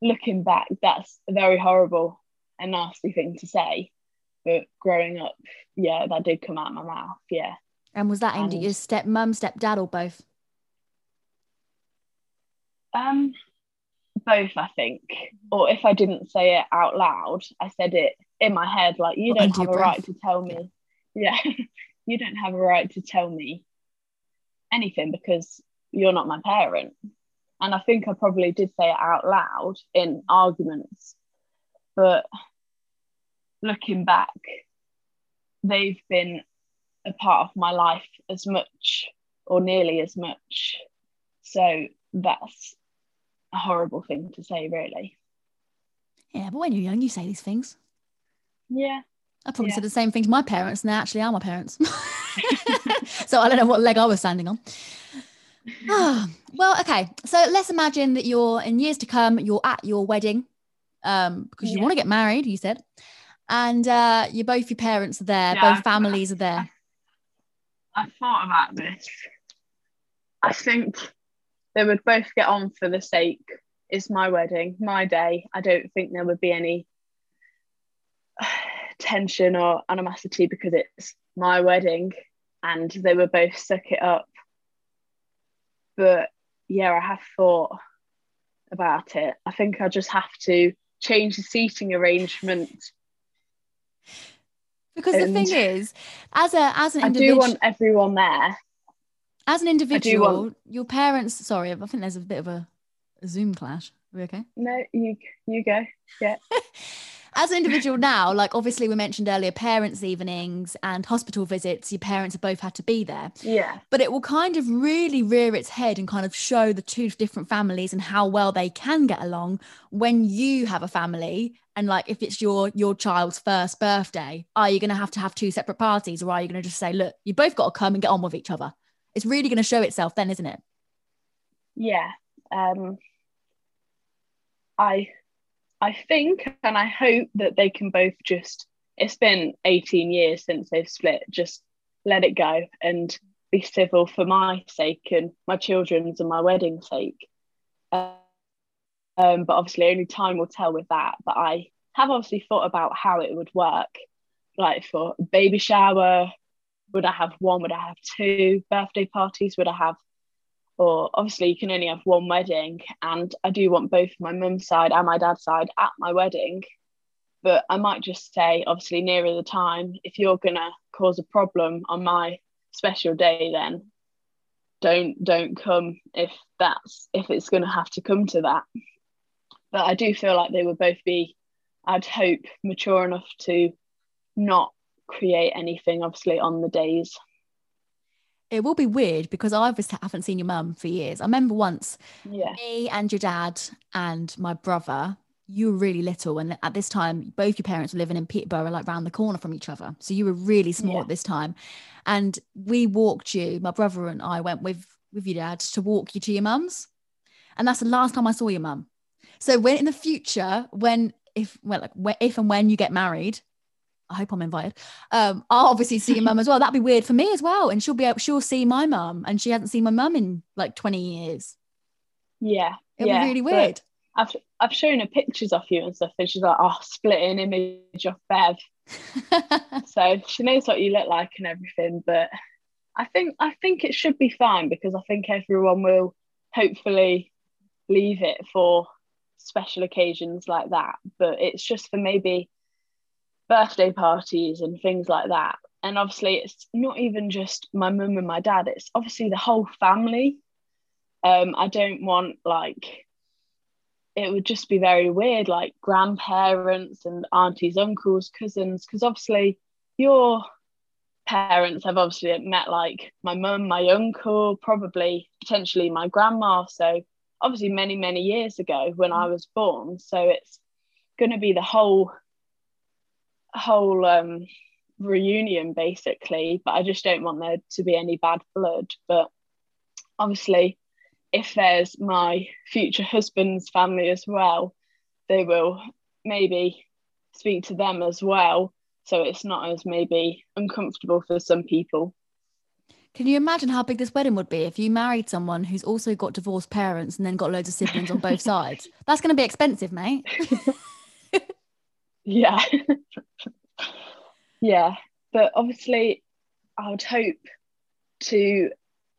Looking back, that's a very horrible and nasty thing to say but growing up, yeah, that did come out of my mouth. Yeah. And was that aimed and, at your step mum, stepdad, or both? Um, both, I think. Or if I didn't say it out loud, I said it in my head, like, you don't have a right to tell me. Yeah, *laughs* you don't have a right to tell me anything because you're not my parent. And I think I probably did say it out loud in arguments, but looking back, they've been a part of my life as much or nearly as much. So that's a horrible thing to say, really. Yeah, but when you're young, you say these things. Yeah. I probably yeah. said the same thing to my parents, and they actually are my parents. *laughs* so I don't know what leg I was standing on. Oh, *sighs* well, okay. So let's imagine that you're in years to come, you're at your wedding um, because you want to get married, you said and uh, you both your parents are there, yeah, both families are there. I thought about this. I think they would both get on for the sake. It's my wedding, my day. I don't think there would be any *sighs* tension or animosity because it's my wedding and they would both suck it up. But yeah, I have thought about it. I think I just have to change the seating arrangement because and the thing is, as a as an individual, I do want everyone there. As an individual, want... your parents. Sorry, I think there's a bit of a, a Zoom clash. Are we okay? No, you you go. Yeah. *laughs* as an individual now, like obviously we mentioned earlier, parents' evenings and hospital visits, your parents have both had to be there. Yeah. But it will kind of really rear its head and kind of show the two different families and how well they can get along when you have a family. And like if it's your your child's first birthday, are you gonna have to have two separate parties or are you gonna just say, look, you both got to come and get on with each other? It's really gonna show itself then, isn't it? Yeah. Um I I think and I hope that they can both just, it's been 18 years since they've split, just let it go and be civil for my sake and my children's and my wedding's sake. Um, but obviously, only time will tell with that. But I have obviously thought about how it would work. Like for baby shower, would I have one? Would I have two birthday parties? Would I have or obviously you can only have one wedding and I do want both my mum's side and my dad's side at my wedding. But I might just say obviously nearer the time if you're gonna cause a problem on my special day then don't don't come if that's if it's gonna have to come to that. But I do feel like they would both be I'd hope mature enough to not create anything obviously on the days it will be weird because I obviously haven't seen your mum for years. I remember once yeah. me and your dad and my brother, you were really little. And at this time, both your parents were living in Peterborough, like round the corner from each other. So you were really small yeah. at this time. And we walked you, my brother and I went with, with your dad to walk you to your mum's. And that's the last time I saw your mum. So when in the future, when if well like if and when you get married, I hope I'm invited. Um, I'll obviously see your mum as well. That'd be weird for me as well. And she'll be able, she'll see my mum, and she hasn't seen my mum in like 20 years. Yeah, It'd yeah, be really weird. I've I've shown her pictures of you and stuff, and she's like, "Oh, splitting image of Bev." *laughs* so she knows what you look like and everything. But I think I think it should be fine because I think everyone will hopefully leave it for special occasions like that. But it's just for maybe birthday parties and things like that. And obviously, it's not even just my mum and my dad. It's obviously the whole family. Um, I don't want like it would just be very weird, like grandparents and aunties, uncles, cousins, because obviously your parents have obviously met like my mum, my uncle, probably potentially my grandma. So obviously many, many years ago when I was born. So it's gonna be the whole whole um reunion basically, but I just don't want there to be any bad blood. But obviously if there's my future husband's family as well, they will maybe speak to them as well. So it's not as maybe uncomfortable for some people. Can you imagine how big this wedding would be if you married someone who's also got divorced parents and then got loads of siblings on both *laughs* sides? That's going to be expensive, mate. *laughs* Yeah. *laughs* yeah. But obviously, I would hope to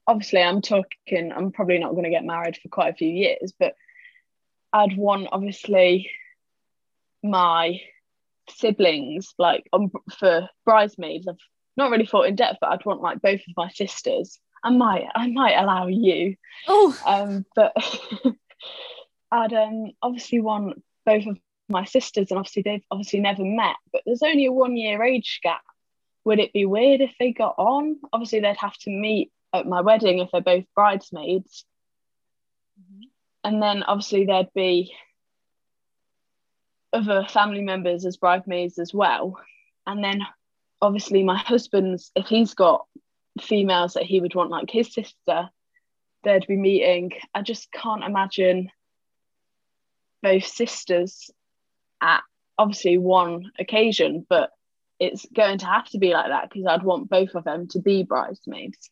obviously I'm talking I'm probably not going to get married for quite a few years but I'd want obviously my siblings like um, for bridesmaids I've not really thought in depth but I'd want like both of my sisters I might I might allow you oh, um but *laughs* I'd um obviously want both of my sisters and obviously they've obviously never met but there's only a one year age gap would it be weird if they got on obviously they'd have to meet at my wedding if they're both bridesmaids. Mm-hmm. And then obviously there'd be other family members as bridesmaids as well. And then obviously my husband's, if he's got females that he would want like his sister, they'd be meeting. I just can't imagine both sisters at obviously one occasion, but it's going to have to be like that because I'd want both of them to be bridesmaids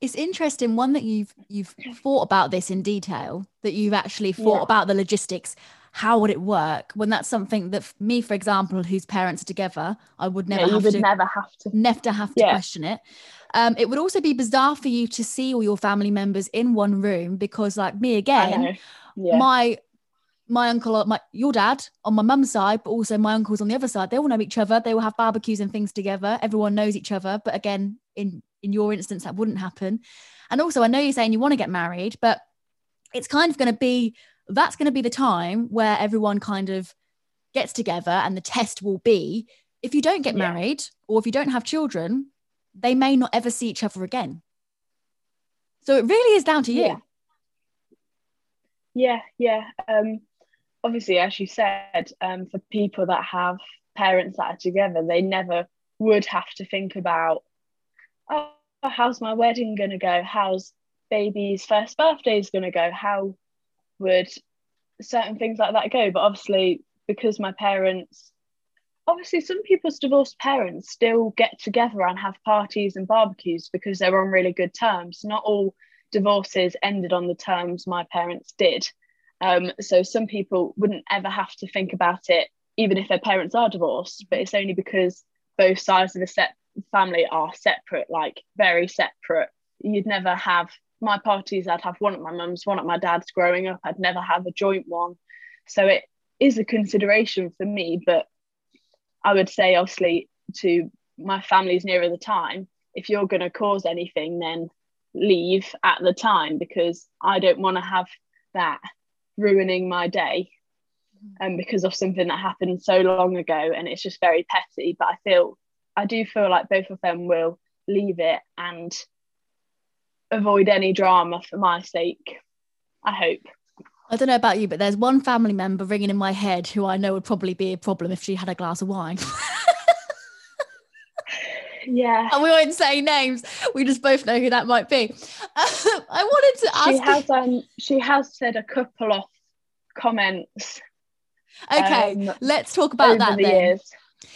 it's interesting one that you've you've thought about this in detail that you've actually thought Yeah. about the logistics how would it work when that's something that me for example whose parents are together i would never yeah, have would to never have to. never have to Yeah. question it um, it would also be bizarre for you to see all your family members in one room because like me again. Yeah. my my uncle my your dad on my mum's side but also my uncles on the other side they all know each other they will have barbecues and things together everyone knows each other but again in in your instance that wouldn't happen and also i know you're saying you want to get married but it's kind of going to be that's going to be the time where everyone kind of gets together and the test will be if you don't get Yeah. married or if you don't have children they may not ever see each other again so it really is down to you Yeah. Yeah, yeah. Um, obviously, as you said, um, for people that have parents that are together, they never would have to think about, oh, how's my wedding going to go? How's baby's first birthday is going to go? How would certain things like that go? But obviously, because my parents, obviously, some people's divorced parents still get together and have parties and barbecues because they're on really good terms. Not all divorces ended on the terms my parents did. Um, so some people wouldn't ever have to think about it, even if their parents are divorced. But it's only because both sides of the set family are separate, like very separate. You'd never have my parties. I'd have one at my mum's, one at my dad's. Growing up, I'd never have a joint one. So it is a consideration for me. But I would say, obviously, to my family's nearer the time. If you're going to cause anything, then leave at the time because I don't want to have that ruining my day and because of something that happened so long ago and it's just very petty but I feel I do feel like both of them will leave it and avoid any drama for my sake I hope I don't know about you, but there's one family member ringing in my head who I know would probably be a problem if she had a glass of wine. *laughs* yeah and we won't say names. We just both know who that might be. I wanted to ask. she has um she has said a couple of comments okay, um, let's talk about that the then. years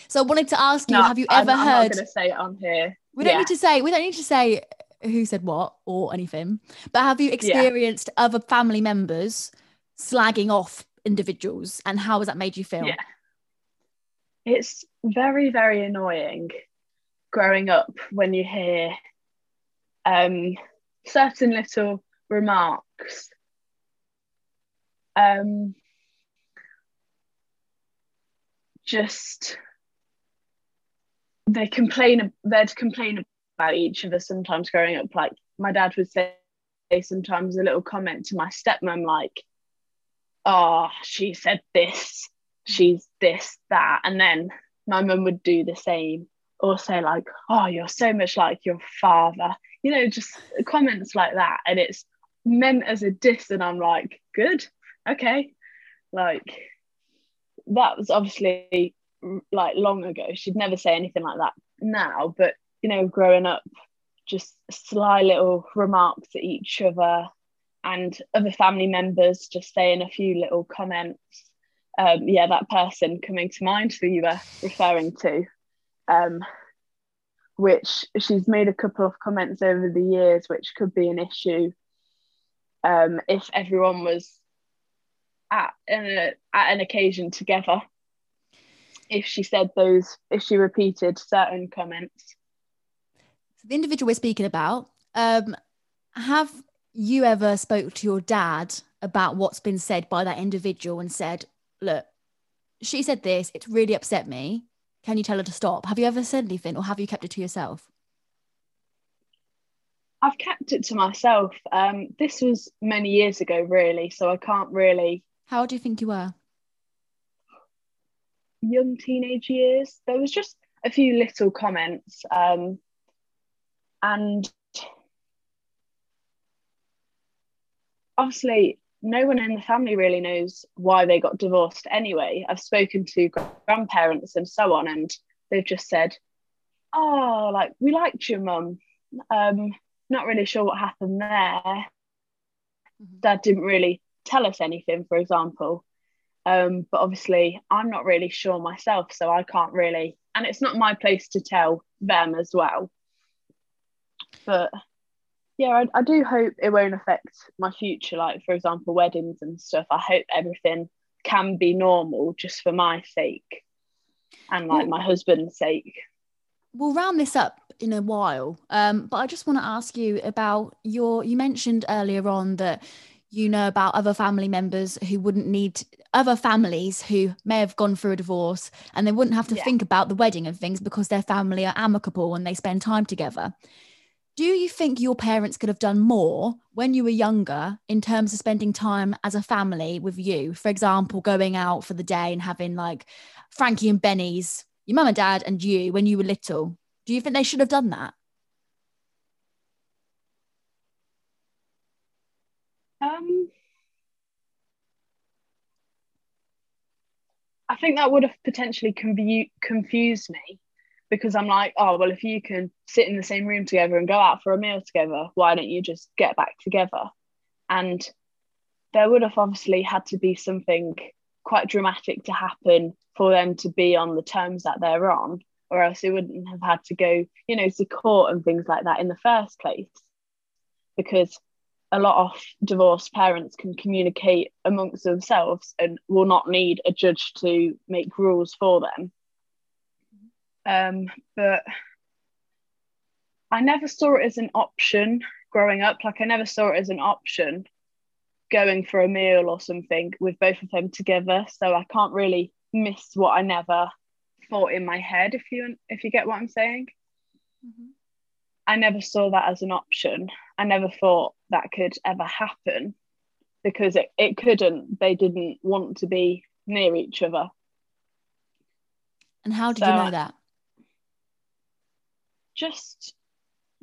So I wanted to ask you, No, have you I'm- ever I'm, not going to say it on here. we don't Yeah. need to say. We don't need to say who said what or anything. But have you experienced other family members slagging off individuals, and how has that made you feel? Yeah. It's very, very annoying growing up when you hear um, certain little remarks. Um, just they complain they'd complain about each other sometimes growing up like my dad would say sometimes a little comment to my stepmom like oh she said this she's this that and then my mum would do the same or say like oh you're so much like your father. You know just comments like that and it's meant as a diss and i'm like good okay. Like that was obviously like long ago. She'd never say anything like that now but you know growing up just sly little remarks at each other and other family members just saying a few little comments. Um, yeah that person coming to mind who you were referring to um, which she's made a couple of comments over the years which could be an issue um, if everyone was at an, at an occasion together if she said those if she repeated certain comments So the individual we're speaking about, um, have you ever spoke to your dad about what's been said by that individual and said, "Look, she said this. It's really upset me. Can you tell her to stop?" Have you ever said anything, or have you kept it to yourself? I've kept it to myself. Um, this was many years ago, really, so I can't really. How old do you think you were? Young teenage years. There was just a few little comments, um, and obviously, no one in the family really knows why they got divorced. Anyway, I've spoken to grandparents and so on, and they've just said, "Oh, like we liked your mum." Um, not really sure what happened there. Dad didn't really tell us anything, for example. Um, but obviously, I'm not really sure myself, so I can't really, and it's not my place to tell them as well. But yeah, I, I do hope it won't affect my future, like, for example, weddings and stuff. I hope everything can be normal just for my sake and like my husband's sake. We'll round this up in a while, um, but I just want to ask you about your. You mentioned earlier on that you know about other family members who wouldn't need other families who may have gone through a divorce and they wouldn't have to Yeah. think about the wedding and things because their family are amicable and they spend time together. Do you think your parents could have done more when you were younger in terms of spending time as a family with you? For example, going out for the day and having like Frankie and Benny's, your mum and dad and you when you were little. Do you think they should have done that? Um, I think that would have potentially confu- confused me because I'm like, oh, well, if you can sit in the same room together and go out for a meal together, why don't you just get back together? And there would have obviously had to be something quite dramatic to happen for them to be on the terms that they're on, or else they wouldn't have had to go, you know, to court and things like that in the first place. Because a lot of divorced parents can communicate amongst themselves and will not need a judge to make rules for them. Um, but I never saw it as an option growing up. Like I never saw it as an option going for a meal or something with both of them together. So I can't really miss what I never thought in my head. If you if you get what I'm saying. I never saw that as an option. I never thought that could ever happen because it, it couldn't. They didn't want to be near each other. And how did So- you know that? Just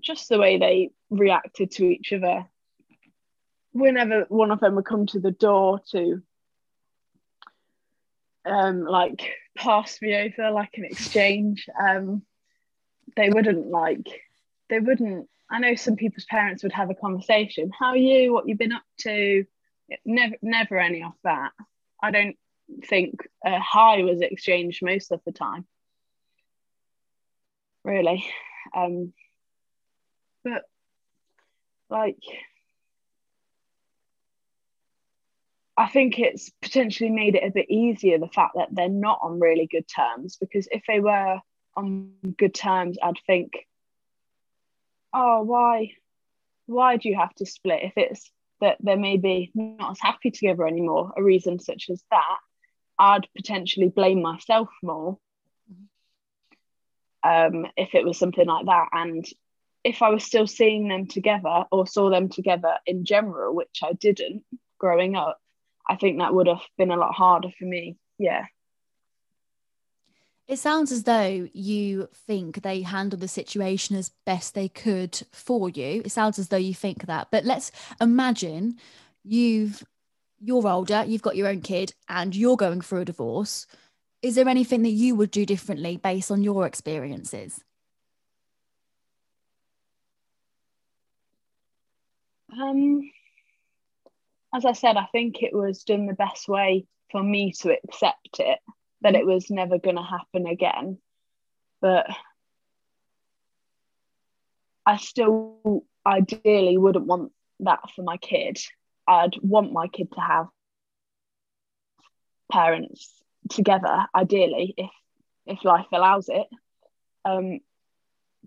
just the way they reacted to each other. Whenever one of them would come to the door to um like pass me over like an exchange, um they wouldn't like they wouldn't I know some people's parents would have a conversation. How are you? What you've been up to? Never, never any of that. I don't think a hi was exchanged most of the time. really. Um, but like, I think it's potentially made it a bit easier the fact that they're not on really good terms because if they were on good terms, I'd think, oh, why, why do you have to split if it's that they're maybe not as happy together anymore? A reason such as that, I'd potentially blame myself more um, if it was something like that. And if I was still seeing them together or saw them together in general, which I didn't growing up, I think that would have been a lot harder for me. Yeah. It sounds as though you think they handled the situation as best they could for you. It sounds as though you think that. But let's imagine you've you're older, you've got your own kid, and you're going through a divorce. Is there anything that you would do differently based on your experiences? Um, as I said, I think it was done the best way for me to accept it that it was never going to happen again. But I still ideally wouldn't want that for my kid. I'd want my kid to have parents together, ideally, if if life allows it. Um,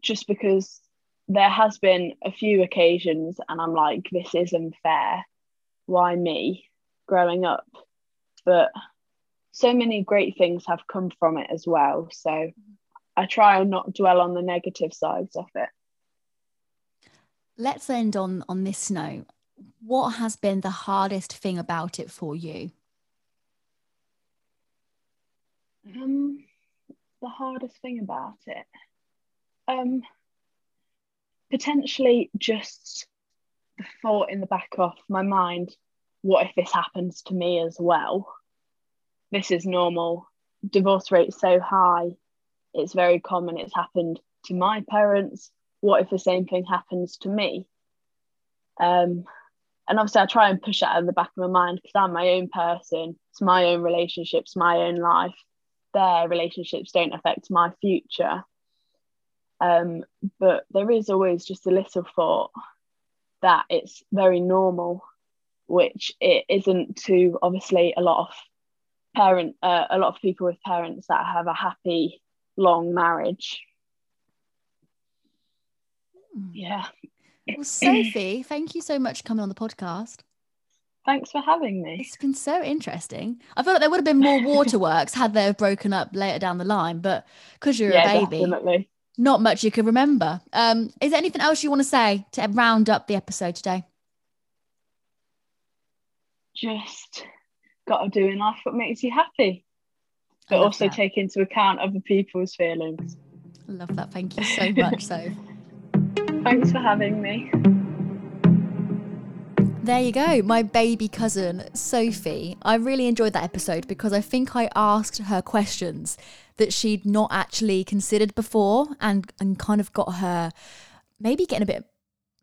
just because there has been a few occasions and I'm like, this isn't fair. Why me growing up? But so many great things have come from it as well. So I try and not dwell on the negative sides of it. Let's end on on this note. What has been the hardest thing about it for you? Um, the hardest thing about it, um, potentially just the thought in the back of my mind what if this happens to me as well? This is normal. Divorce rate's so high. It's very common. It's happened to my parents. What if the same thing happens to me? Um and obviously i try and push that in the back of my mind because i'm my own person. It's my own relationships my own life their relationships don't affect my future um, but there is always just a little thought that it's very normal, which it isn't to obviously a lot of parent, uh, a lot of people with parents that have a happy long marriage. Hmm. Yeah. Well, Sophie, thank you so much for coming on the podcast. Thanks for having me. It's been so interesting. I feel like there would have been more waterworks had they have broken up later down the line, but because you're yeah, a baby, definitely not much you can remember. Um, is there anything else you want to say to round up the episode today? Just got to do in life what makes you happy, but also that. take into account other people's feelings. I love that. Thank you so much, so. *laughs* Thanks for having me. There you go, my baby cousin, Sophie. I really enjoyed that episode because I think I asked her questions that she'd not actually considered before and, and kind of got her maybe getting a bit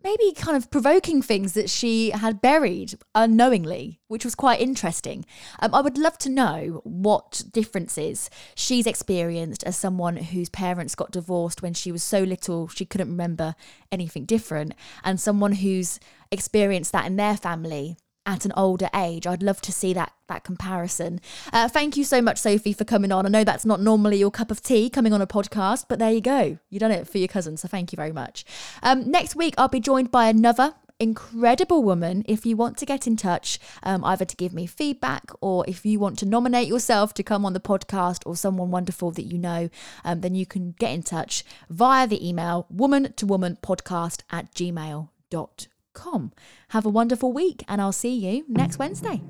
maybe kind of provoking things that she had buried unknowingly, which was quite interesting. Um, I would love to know what differences she's experienced as someone whose parents got divorced when she was so little she couldn't remember anything different, and someone who's experienced that in their family at an older age. I'd love to see that that comparison. Uh, thank you so much, Sophie, for coming on. I know that's not normally your cup of tea coming on a podcast, but there you go. You've done it for your cousin, so thank you very much. Um, next week, I'll be joined by another incredible woman. If you want to get in touch, um, either to give me feedback or if you want to nominate yourself to come on the podcast or someone wonderful that you know, um, then you can get in touch via the email woman to woman podcast at gmail.com com. Have a wonderful week, and I'll see you next Wednesday.